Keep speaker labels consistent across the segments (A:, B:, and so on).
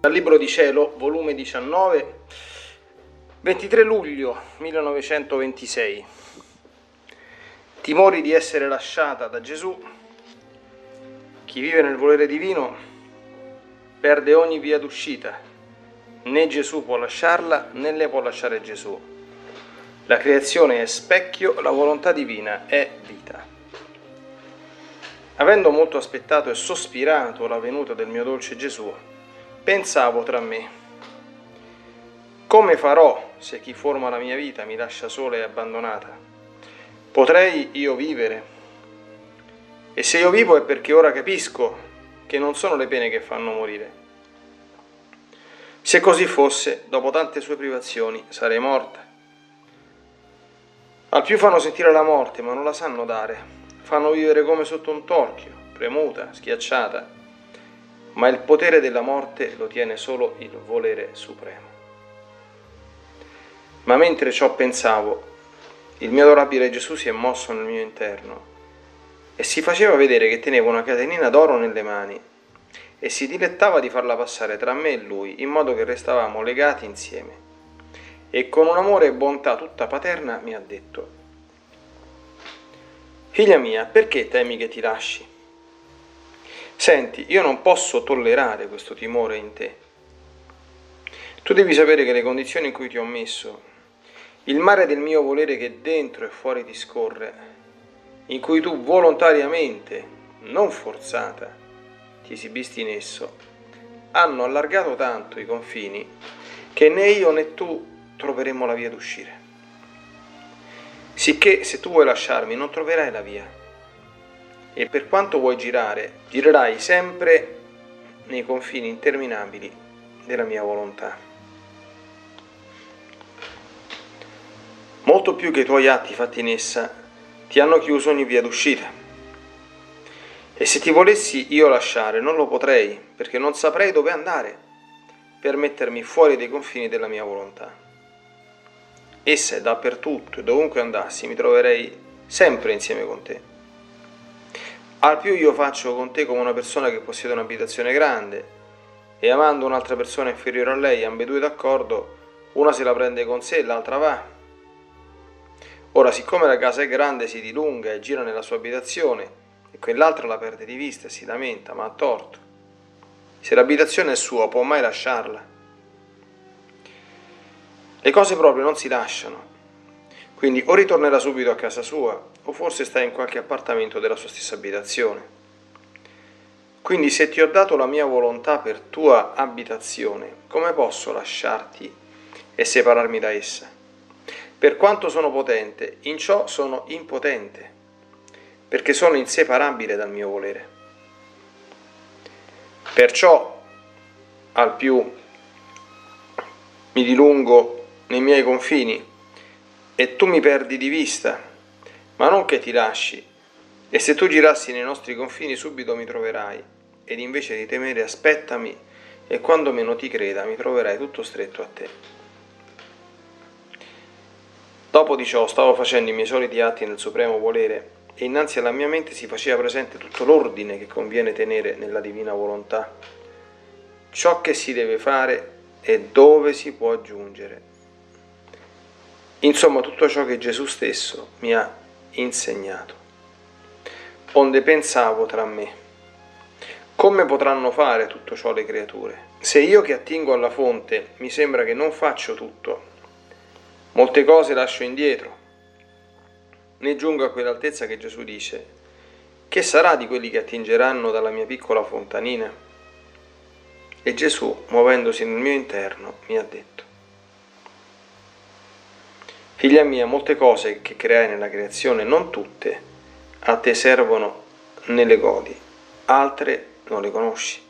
A: Dal Libro di Cielo, volume 19, 23 luglio 1926. Timori di essere lasciata da Gesù. Chi vive nel volere divino perde ogni via d'uscita. Né Gesù può lasciarla, né lei può lasciare Gesù. La creazione è specchio, la volontà divina è vita. Avendo molto aspettato e sospirato la venuta del mio dolce Gesù, Pensavo tra me, come farò se chi forma la mia vita mi lascia sola e abbandonata? Potrei io vivere? E se io vivo è perché ora capisco che non sono le pene che fanno morire. Se così fosse, dopo tante sue privazioni, sarei morta. Al più fanno sentire la morte, ma non la sanno dare. Fanno vivere come sotto un torchio, premuta, schiacciata ma il potere della morte lo tiene solo il volere supremo. Ma mentre ciò pensavo, il mio adorabile Gesù si è mosso nel mio interno e si faceva vedere che teneva una catenina d'oro nelle mani e si dilettava di farla passare tra me e lui in modo che restavamo legati insieme. E con un amore e bontà tutta paterna mi ha detto, Figlia mia, perché temi che ti lasci? Senti, io non posso tollerare questo timore in te. Tu devi sapere che le condizioni in cui ti ho messo, il mare del mio volere che dentro e fuori ti scorre, in cui tu volontariamente, non forzata, ti esibisti in esso, hanno allargato tanto i confini che né io né tu troveremo la via d'uscire. Sicché se tu vuoi lasciarmi non troverai la via e per quanto vuoi girare, girerai sempre nei confini interminabili della mia volontà. Molto più che i tuoi atti fatti in essa ti hanno chiuso ogni via d'uscita. E se ti volessi io lasciare, non lo potrei, perché non saprei dove andare per mettermi fuori dei confini della mia volontà. Essa è dappertutto e dovunque andassi mi troverei sempre insieme con te. Al più io faccio con te come una persona che possiede un'abitazione grande e amando un'altra persona inferiore a lei, ambedue d'accordo, una se la prende con sé e l'altra va. Ora, siccome la casa è grande, si dilunga e gira nella sua abitazione e quell'altra la perde di vista e si lamenta, ma ha torto. Se l'abitazione è sua, può mai lasciarla? Le cose proprio non si lasciano. Quindi o ritornerà subito a casa sua o forse sta in qualche appartamento della sua stessa abitazione. Quindi se ti ho dato la mia volontà per tua abitazione, come posso lasciarti e separarmi da essa? Per quanto sono potente, in ciò sono impotente, perché sono inseparabile dal mio volere. Perciò al più mi dilungo nei miei confini e tu mi perdi di vista ma non che ti lasci. E se tu girassi nei nostri confini subito mi troverai, ed invece di temere aspettami, e quando meno ti creda mi troverai tutto stretto a te. Dopo di ciò stavo facendo i miei soliti atti nel supremo volere, e innanzi alla mia mente si faceva presente tutto l'ordine che conviene tenere nella divina volontà, ciò che si deve fare e dove si può giungere. Insomma, tutto ciò che Gesù stesso mi ha insegnato. Onde pensavo tra me, come potranno fare tutto ciò le creature? Se io che attingo alla fonte mi sembra che non faccio tutto, molte cose lascio indietro, ne giungo a quell'altezza che Gesù dice, che sarà di quelli che attingeranno dalla mia piccola fontanina? E Gesù, muovendosi nel mio interno, mi ha detto, Figlia mia, molte cose che creai nella creazione, non tutte, a te servono né le godi, altre non le conosci.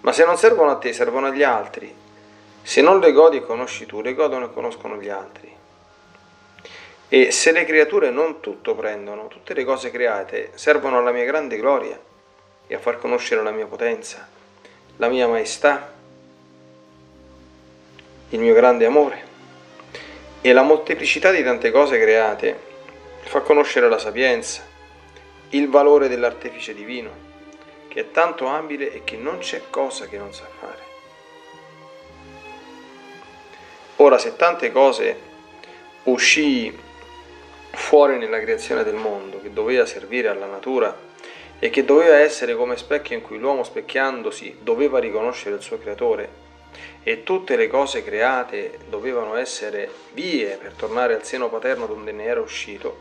A: Ma se non servono a te, servono agli altri. Se non le godi e conosci tu, le godono e conoscono gli altri. E se le creature non tutto prendono, tutte le cose create servono alla mia grande gloria e a far conoscere la mia potenza, la mia maestà, il mio grande amore. E la molteplicità di tante cose create fa conoscere la sapienza, il valore dell'artefice divino, che è tanto abile e che non c'è cosa che non sa fare. Ora, se tante cose uscì fuori nella creazione del mondo, che doveva servire alla natura e che doveva essere come specchio in cui l'uomo specchiandosi doveva riconoscere il suo creatore, e tutte le cose create dovevano essere vie per tornare al seno paterno donde ne era uscito,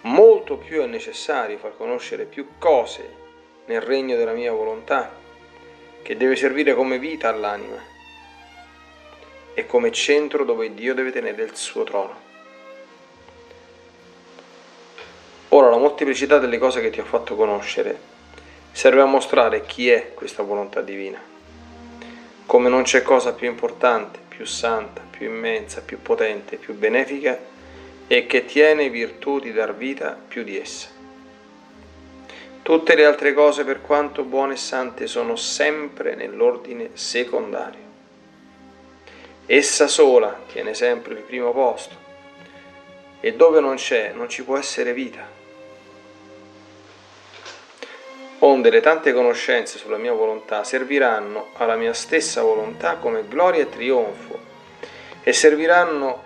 A: molto più è necessario far conoscere più cose nel regno della mia volontà, che deve servire come vita all'anima e come centro dove Dio deve tenere il suo trono. Ora la molteplicità delle cose che ti ho fatto conoscere serve a mostrare chi è questa volontà divina, come non c'è cosa più importante, più santa, più immensa, più potente, più benefica e che tiene virtù di dar vita più di essa. Tutte le altre cose, per quanto buone e sante, sono sempre nell'ordine secondario. Essa sola tiene sempre il primo posto e dove non c'è non ci può essere vita. Onde le tante conoscenze sulla mia volontà serviranno alla mia stessa volontà come gloria e trionfo e serviranno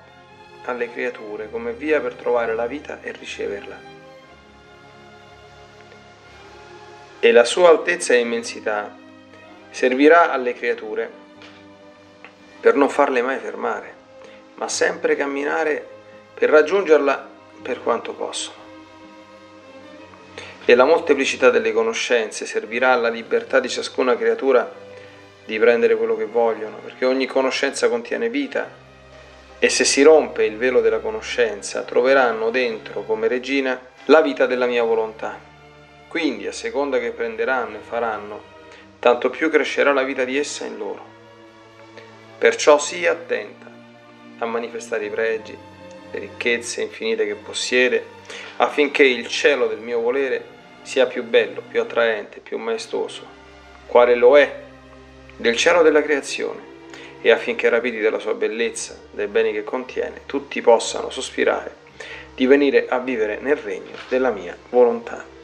A: alle creature come via per trovare la vita e riceverla. e la sua altezza e immensità servirà alle creature per non farle mai fermare, ma sempre camminare per raggiungerla per quanto possono. E la molteplicità delle conoscenze servirà alla libertà di ciascuna creatura di prendere quello che vogliono, perché ogni conoscenza contiene vita e se si rompe il velo della conoscenza troveranno dentro come regina la vita della mia volontà. Quindi, a seconda che prenderanno e faranno, tanto più crescerà la vita di essa in loro. Perciò sii attenta a manifestare i pregi, le ricchezze infinite che possiede, affinché il cielo del mio volere sia più bello, più attraente, più maestoso, quale lo è del cielo della creazione, e affinché rapiti della sua bellezza, dai beni che contiene, tutti possano sospirare di venire a vivere nel regno della mia volontà.